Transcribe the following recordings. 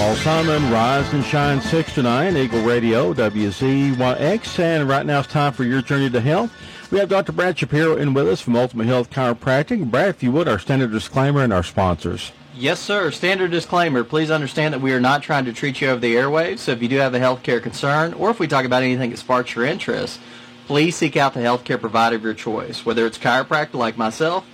Paul Simon, Rise and Shine 6 to 9, Eagle Radio, WZ1X. And right now it's time for your journey to health. We have Dr. Brad Shapiro in with us from Ultimate Health Chiropractic. Brad, if you would, our standard disclaimer and our sponsors. Yes, sir. Standard disclaimer. Please understand that we are not trying to treat you over the airwaves. So if you do have a healthcare concern, or if we talk about anything that sparks your interest, please seek out the healthcare provider of your choice, whether it's chiropractor like myself,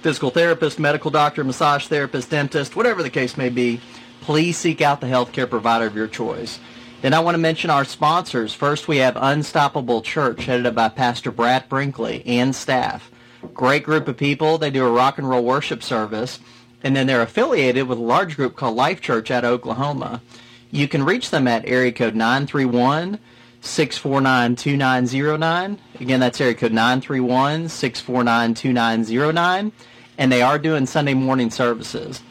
physical therapist, medical doctor, massage therapist, dentist, whatever the case may be please seek out the healthcare provider of your choice. Then I want to mention our sponsors. First, we have Unstoppable Church, headed up by Pastor Brad Brinkley and staff. Great group of people. They do a rock and roll worship service. And then they're affiliated with a large group called Life Church out of Oklahoma. You can reach them at area code 931 649 2909. Again, that's area code 931 649 2909. And they are doing Sunday morning services.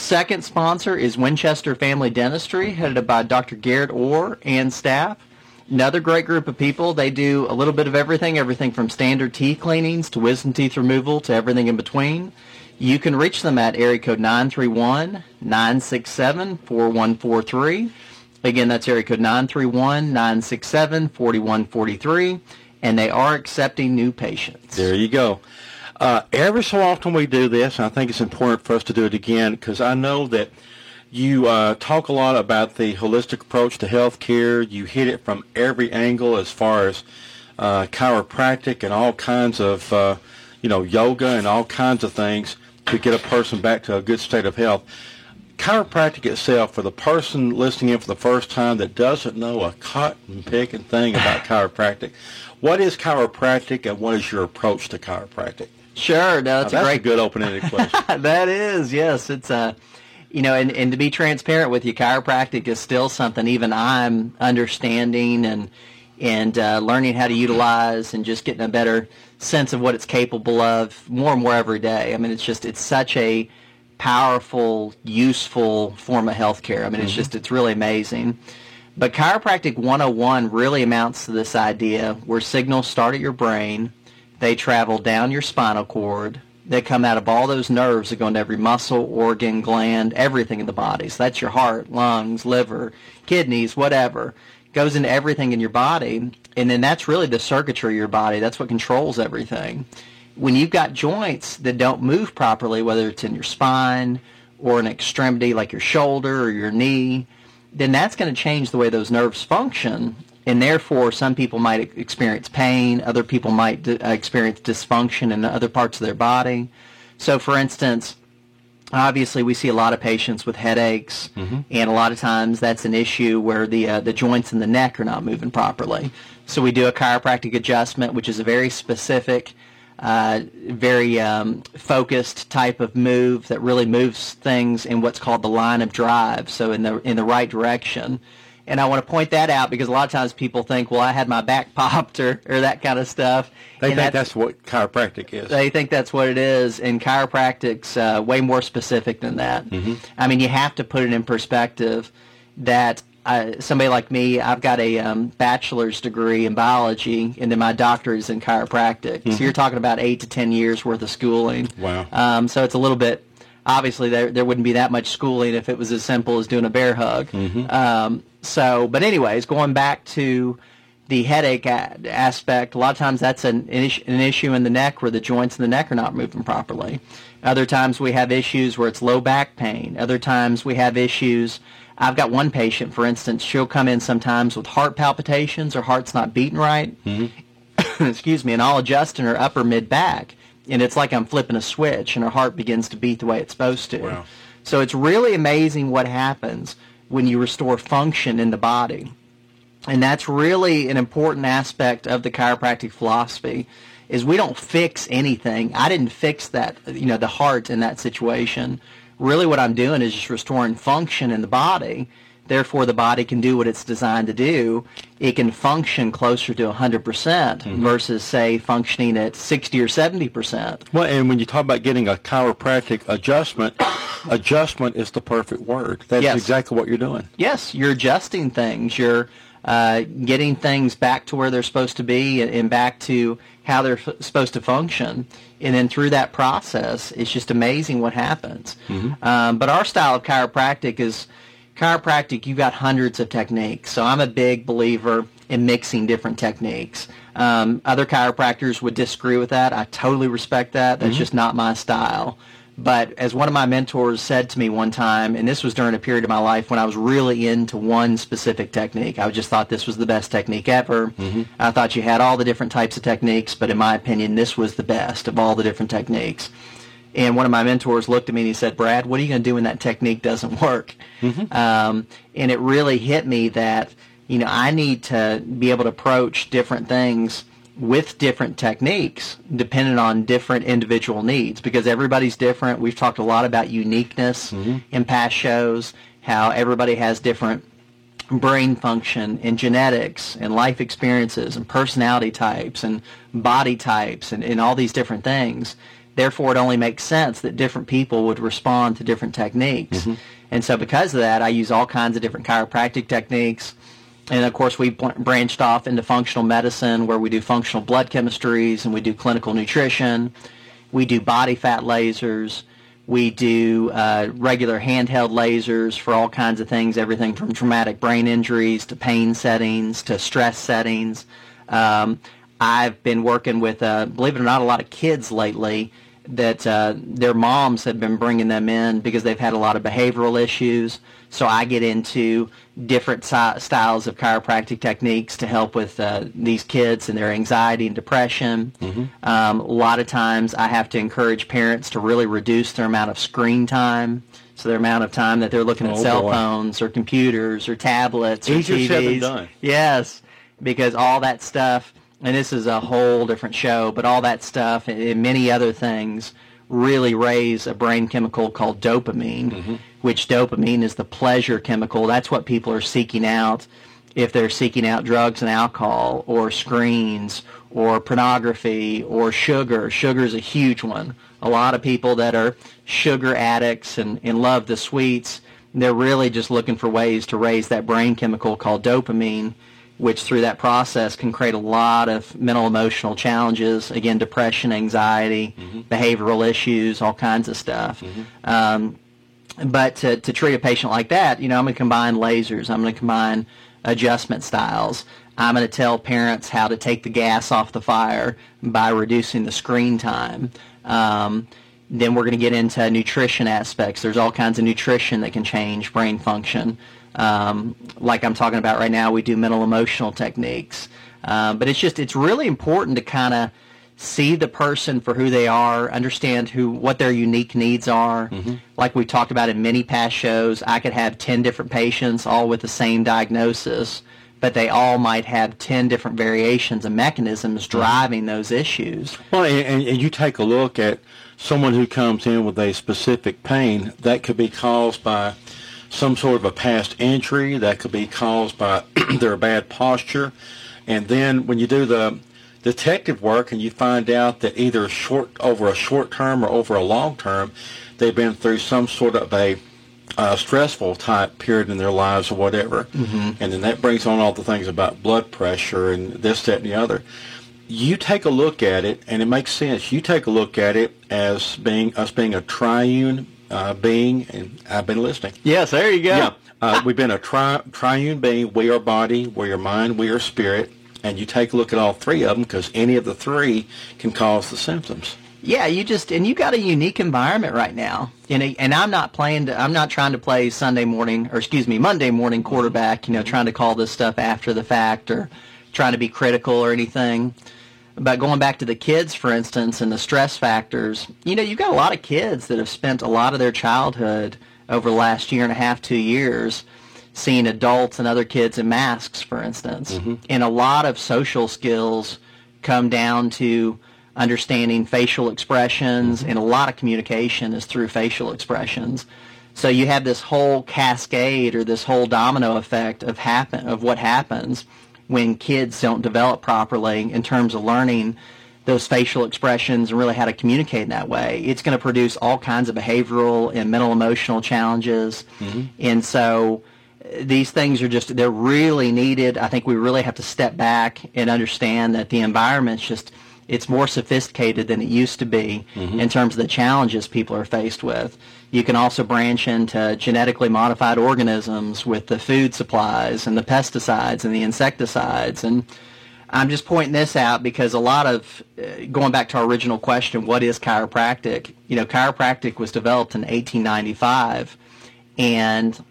Second sponsor is Winchester Family Dentistry, headed by Dr. Garrett Orr and staff. Another great group of people. They do a little bit of everything, everything from standard teeth cleanings to wisdom teeth removal to everything in between. You can reach them at area code 931-967-4143. Again, that's area code 931-967-4143. And they are accepting new patients. There you go. Uh, every so often we do this, and I think it's important for us to do it again because I know that you uh, talk a lot about the holistic approach to healthcare. You hit it from every angle as far as uh, chiropractic and all kinds of, uh, you know, yoga and all kinds of things to get a person back to a good state of health. Chiropractic itself, for the person listening in for the first time that doesn't know a cotton picking thing about chiropractic, what is chiropractic and what is your approach to chiropractic? Sure, no, that's, that's a great, a good open-ended question. that is, yes, it's a, uh, you know, and, and to be transparent with you, chiropractic is still something even I'm understanding and and uh, learning how to utilize and just getting a better sense of what it's capable of more and more every day. I mean, it's just it's such a powerful, useful form of healthcare. I mean, it's mm-hmm. just it's really amazing. But chiropractic 101 really amounts to this idea where signals start at your brain they travel down your spinal cord. They come out of all those nerves that go into every muscle, organ, gland, everything in the body. So that's your heart, lungs, liver, kidneys, whatever. Goes into everything in your body. And then that's really the circuitry of your body. That's what controls everything. When you've got joints that don't move properly, whether it's in your spine or an extremity like your shoulder or your knee, then that's going to change the way those nerves function and therefore some people might experience pain, other people might d- uh, experience dysfunction in other parts of their body. So, for instance, obviously we see a lot of patients with headaches, mm-hmm. and a lot of times that's an issue where the uh, the joints in the neck are not moving properly. So we do a chiropractic adjustment, which is a very specific. Uh, very um, focused type of move that really moves things in what's called the line of drive, so in the in the right direction. And I want to point that out because a lot of times people think, well, I had my back popped or, or that kind of stuff. They and think that's, that's, what chiropractic is. They think that's what it is. And chiropractic's uh, way more specific than that. Mm-hmm. I mean, you have to put it in perspective that uh, somebody like me, I've got a um, bachelor's degree in biology, and then my doctorate is in chiropractic. Mm-hmm. So you're talking about eight to ten years worth of schooling. Wow. Um, so it's a little bit obviously there there wouldn't be that much schooling if it was as simple as doing a bear hug. Mm-hmm. Um, so, but anyways, going back to the headache a- aspect, a lot of times that's an, an, issue in the neck where the joints in the neck are not moving properly. Other times we have issues where it's low back pain. Other times we have issues. I've got one patient, for instance, she'll come in sometimes with heart palpitations or heart's not beating right. Mm-hmm. Excuse me, and I'll adjust in her upper mid back and it's like I'm flipping a switch and her heart begins to beat the way it's supposed to. Wow. So it's really amazing what happens when you restore function in the body. And that's really an important aspect of the chiropractic philosophy is we don't fix anything. I didn't fix that, you know, the heart in that situation. Really what I'm doing is just restoring function in the body Therefore, the body can do what it's designed to do. It can function closer to 100% mm hmm versus, say, functioning at 60 or 70%. Well, and when you talk about getting a chiropractic adjustment, adjustment is the perfect word. That's yes. exactly what you're doing. Yes, you're adjusting things. You're uh, getting things back to where they're supposed to be and, and back to how they're f- supposed to function. And then through that process, it's just amazing what happens. Mm-hmm. Um, but our style of chiropractic is chiropractic, you've got hundreds of techniques. So I'm a big believer in mixing different techniques. Um, other chiropractors would disagree with that. I totally respect that. That's mm-hmm. just not my style. But as one of my mentors said to me one time, and this was during a period of my life when I was really into one specific technique, I just thought this was the best technique ever. Mm-hmm. I thought you had all the different types of techniques, but in my opinion, this was the best of all the different techniques. And one of my mentors looked at me and he said, Brad, what are you going to do when that technique doesn't work? Mm-hmm. Um, and it really hit me that, you know, I need to be able to approach different things with different techniques depending on different individual needs because everybody's different. We've talked a lot about uniqueness mm-hmm. in past shows, how everybody has different brain function and genetics and life experiences and personality types and body types and, and all these different things. Therefore, it only makes sense that different people would respond to different techniques. Mm-hmm. And so because of that, I use all kinds of different chiropractic techniques. And of course, we branched off into functional medicine where we do functional blood chemistries and we do clinical nutrition. We do body fat lasers. We do uh, regular handheld lasers for all kinds of things, everything from traumatic brain injuries to pain settings to stress settings. Um, I've been working with, uh, believe it or not, a lot of kids lately that uh, their moms have been bringing them in because they've had a lot of behavioral issues. So I get into different si- styles of chiropractic techniques to help with uh, these kids and their anxiety and depression. Mm-hmm. Um, a lot of times I have to encourage parents to really reduce their amount of screen time. So their amount of time that they're looking at oh, cell boy. phones or computers or tablets Easier or TVs. Said than done. Yes, because all that stuff and this is a whole different show, but all that stuff and many other things really raise a brain chemical called dopamine, mm-hmm. which dopamine is the pleasure chemical. That's what people are seeking out if they're seeking out drugs and alcohol or screens or pornography or sugar. Sugar is a huge one. A lot of people that are sugar addicts and, and love the sweets, they're really just looking for ways to raise that brain chemical called dopamine which through that process can create a lot of mental emotional challenges. Again depression anxiety mm-hmm. behavioral issues all kinds of stuff. Mm-hmm. um, but to, to treat a patient like that you know i'm going to combine lasers. I'm going to combine adjustment styles. I'm going to tell parents how to take the gas off the fire by reducing the screen time. Um, then we're going to get into nutrition aspects. There's all kinds of nutrition that can change brain function um, like I'm talking about right now, we do mental emotional techniques. Um, but it's just it's really important to kind of see the person for who they are, understand who what their unique needs are. Mm-hmm. Like we talked about in many past shows, I could have ten different patients all with the same diagnosis, but they all might have ten different variations and mechanisms mm-hmm. driving those issues. Well, and, and you take a look at someone who comes in with a specific pain that could be caused by some sort of a past injury that could be caused by their bad posture. And then when you do the detective work and you find out that either short over a short term or over a long term, they've been through some sort of a uh, stressful type period in their lives or whatever, mm-hmm. and then that brings on all the things about blood pressure and this, that, and the other. You take a look at it, and it makes sense. You take a look at it as being us being a triune uh, being, and I've been listening. Yes, there you go. Yeah, uh, we've been a tri- triune being. We are body, we are mind, we are spirit. And you take a look at all three of them because any of the three can cause the symptoms. Yeah, you just and you got a unique environment right now. And and I'm not playing. To, I'm not trying to play Sunday morning or excuse me Monday morning quarterback. You know, trying to call this stuff after the fact or trying to be critical or anything. But going back to the kids, for instance, and the stress factors, you know, you've got a lot of kids that have spent a lot of their childhood over the last year and a half, two years, seeing adults and other kids in masks, for instance. Mm-hmm. And a lot of social skills come down to understanding facial expressions, mm-hmm. and a lot of communication is through facial expressions. So you have this whole cascade or this whole domino effect of happen of what happens when kids don't develop properly in terms of learning those facial expressions and really how to communicate in that way. It's going to produce all kinds of behavioral and mental emotional challenges. Mm-hmm. And so these things are just, they're really needed. I think we really have to step back and understand that the environment's just, It's more sophisticated than it used to be in terms of the challenges people are faced with. You can also branch into genetically modified organisms with the food supplies and the pesticides and the insecticides. And I'm just pointing this out because a lot of, uh, going back to our original question, what is chiropractic? You know, chiropractic was developed in 1895, and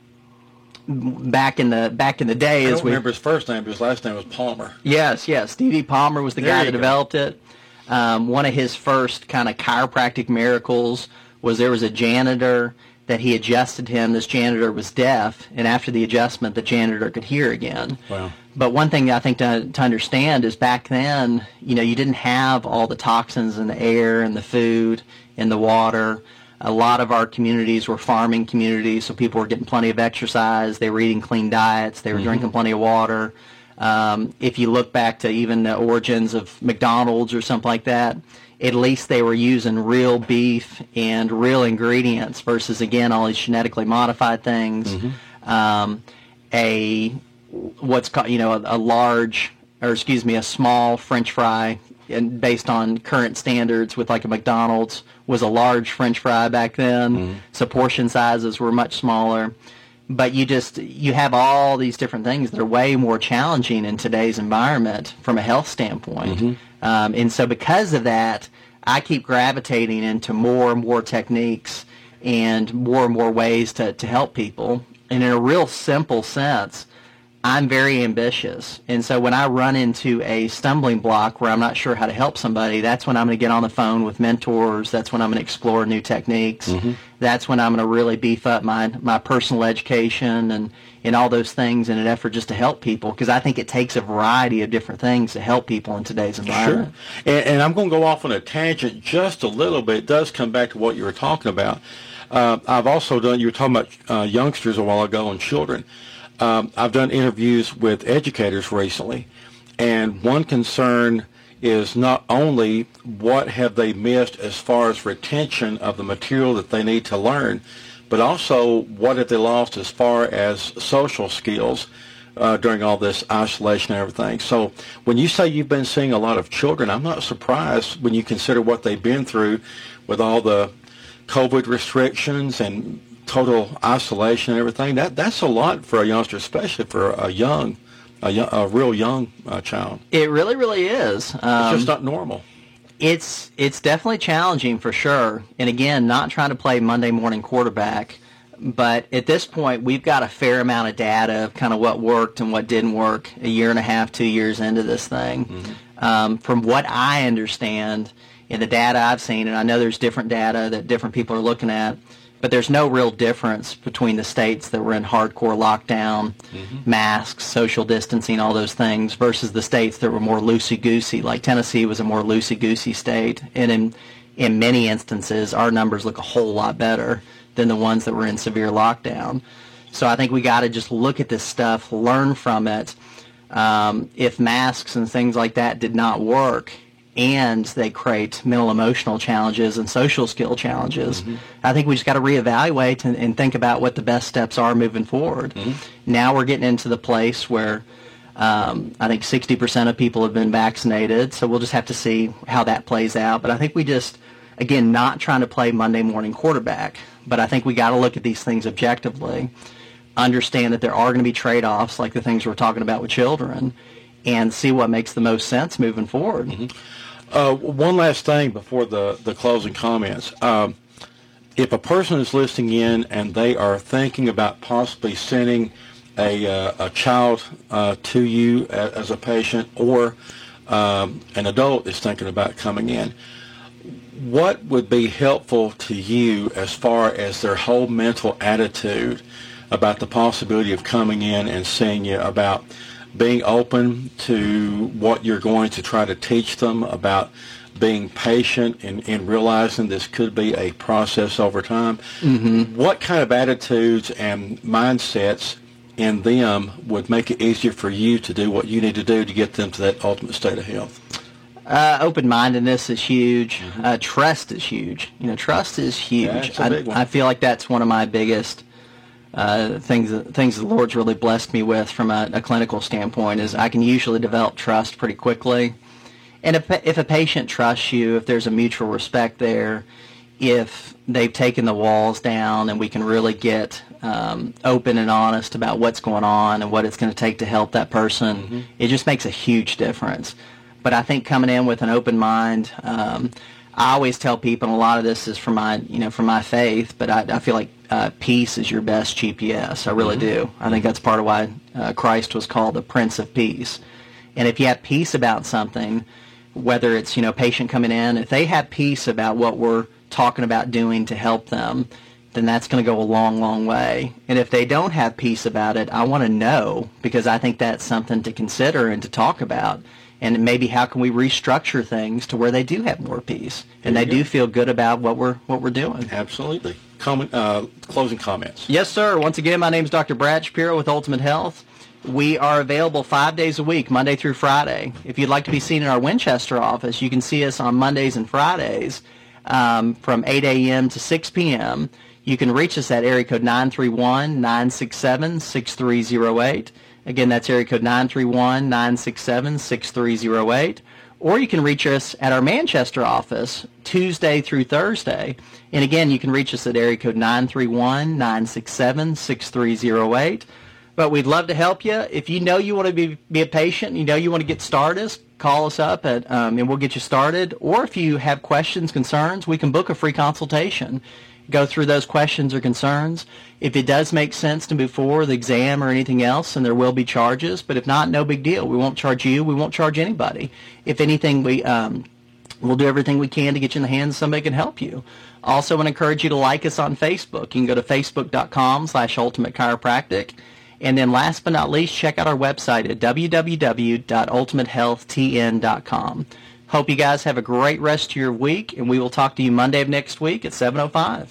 back in the back in the day, I as don't we remember his first name, but his last name was Palmer. Yes, yes. D.D. Palmer was the There guy that go. developed it. Um, one of his first kind of chiropractic miracles was there was a janitor that he adjusted him. This janitor was deaf, and after the adjustment, the janitor could hear again. Wow. But one thing I think to, to understand is back then, you know, you didn't have all the toxins in the air and the food and the water. A lot of our communities were farming communities, so people were getting plenty of exercise. They were eating clean diets. They were drinking plenty of water. Um, if you look back to even the origins of McDonald's or something like that, at least they were using real beef and real ingredients versus again all these genetically modified things. Um, a what's called you know a, a large or excuse me a small French fry and based on current standards with like a McDonald's was a large French fry back then. So portion sizes were much smaller. But you just you have all these different things that are way more challenging in today's environment from a health standpoint. Um, and so because of that, I keep gravitating into more and more techniques and more and more ways to, to help people. And in a real simple sense, I'm very ambitious. And so when I run into a stumbling block where I'm not sure how to help somebody, that's when I'm going to get on the phone with mentors. That's when I'm going to explore new techniques. That's when I'm going to really beef up my, my personal education and, and all those things in an effort just to help people because I think it takes a variety of different things to help people in today's environment. Sure. And, and I'm going to go off on a tangent just a little bit. It does come back to what you were talking about. Uh, I've also done, you were talking about uh, youngsters a while ago and children. Um, I've done interviews with educators recently, and one concern is not only what have they missed as far as retention of the material that they need to learn, but also what have they lost as far as social skills uh, during all this isolation and everything. So when you say you've been seeing a lot of children, I'm not surprised when you consider what they've been through with all the COVID restrictions and total isolation and everything. That that's a lot for a youngster, especially for a young, a, young, a real young uh, child. It really, really is. It's Um, just not normal. it's it's definitely challenging for sure. And again, not trying to play Monday morning quarterback, but at this point, we've got a fair amount of data of kind of what worked and what didn't work a year and a half, two years into this thing. Um, from what I understand in the data I've seen, and I know there's different data that different people are looking at, but there's no real difference between the states that were in hardcore lockdown, masks, social distancing, all those things, versus the states that were more loosey-goosey. Like Tennessee was a more loosey-goosey state, and in in many instances, our numbers look a whole lot better than the ones that were in severe lockdown. So I think we got to just look at this stuff, learn from it. Um, if masks and things like that did not work, and they create mental emotional challenges and social skill challenges. I think we just got to reevaluate and, and think about what the best steps are moving forward. Now we're getting into the place where um, I think 60% of people have been vaccinated, so we'll just have to see how that plays out. But I think we just, again, not trying to play Monday morning quarterback, but I think we got to look at these things objectively, understand that there are going to be trade-offs like the things we're talking about with children, and see what makes the most sense moving forward. Uh, one last thing before the, the closing comments. Um, if a person is listening in and they are thinking about possibly sending a, uh, a child uh, to you as a patient or um, an adult is thinking about coming in, what would be helpful to you as far as their whole mental attitude about the possibility of coming in and seeing you about being open to what you're going to try to teach them about being patient and, and realizing this could be a process over time. Mm-hmm. What kind of attitudes and mindsets in them would make it easier for you to do what you need to do to get them to that ultimate state of health? Uh, open-mindedness is huge. Uh, trust is huge. You know, trust is huge. I. I feel like that's one of my biggest uh, things. Things the Lord's really blessed me with from a, a clinical standpoint is I can usually develop trust pretty quickly, And if, if a patient trusts you, if there's a mutual respect there, if they've taken the walls down and we can really get um, open and honest about what's going on and what it's going to take to help that person, mm-hmm. it just makes a huge difference. But I think coming in with an open mind, um, I always tell people, and a lot of this is from my, you know, from my faith, but I, I feel like uh, peace is your best GPS. I really mm-hmm. do. I think that's part of why uh, Christ was called the Prince of Peace. And if you have peace about something, whether it's you know patient coming in, if they have peace about what we're talking about doing to help them, then that's going to go a long, long way. And if they don't have peace about it, I want to know because I think that's something to consider and to talk about. And maybe how can we restructure things to where they do have more peace and they go. do feel good about what we're what we're doing. Absolutely. Comment, uh, closing comments. Yes, sir. Once again, my name is Dr. Brad Shapiro with Ultimate Health. We are available five days a week, Monday through Friday. If you'd like to be seen in our Winchester office, you can see us on Mondays and Fridays um, from 8 a.m. to 6 p.m. You can reach us at area code 931-967-6308. Again, that's area code 931-967-6308. Or you can reach us at our Manchester office Tuesday through Thursday. And again, you can reach us at area code 931-967-6308. But we'd love to help you. If you know you want to be, be a patient, you know you want to get started, call us up at, um, and we'll get you started. Or if you have questions, concerns, we can book a free consultation. Go through those questions or concerns. If it does make sense to move forward the exam or anything else, and there will be charges. But if not, no big deal. We won't charge you. We won't charge anybody. If anything, we um, we'll do everything we can to get you in the hands of somebody who can help you. Also, I would encourage you to like us on Facebook. You can go to facebook.com slash ultimate chiropractic. And then last but not least, check out our website at www.ultimatehealthtn.com. Hope you guys have a great rest of your week, and we will talk to you Monday of next week at 7.05.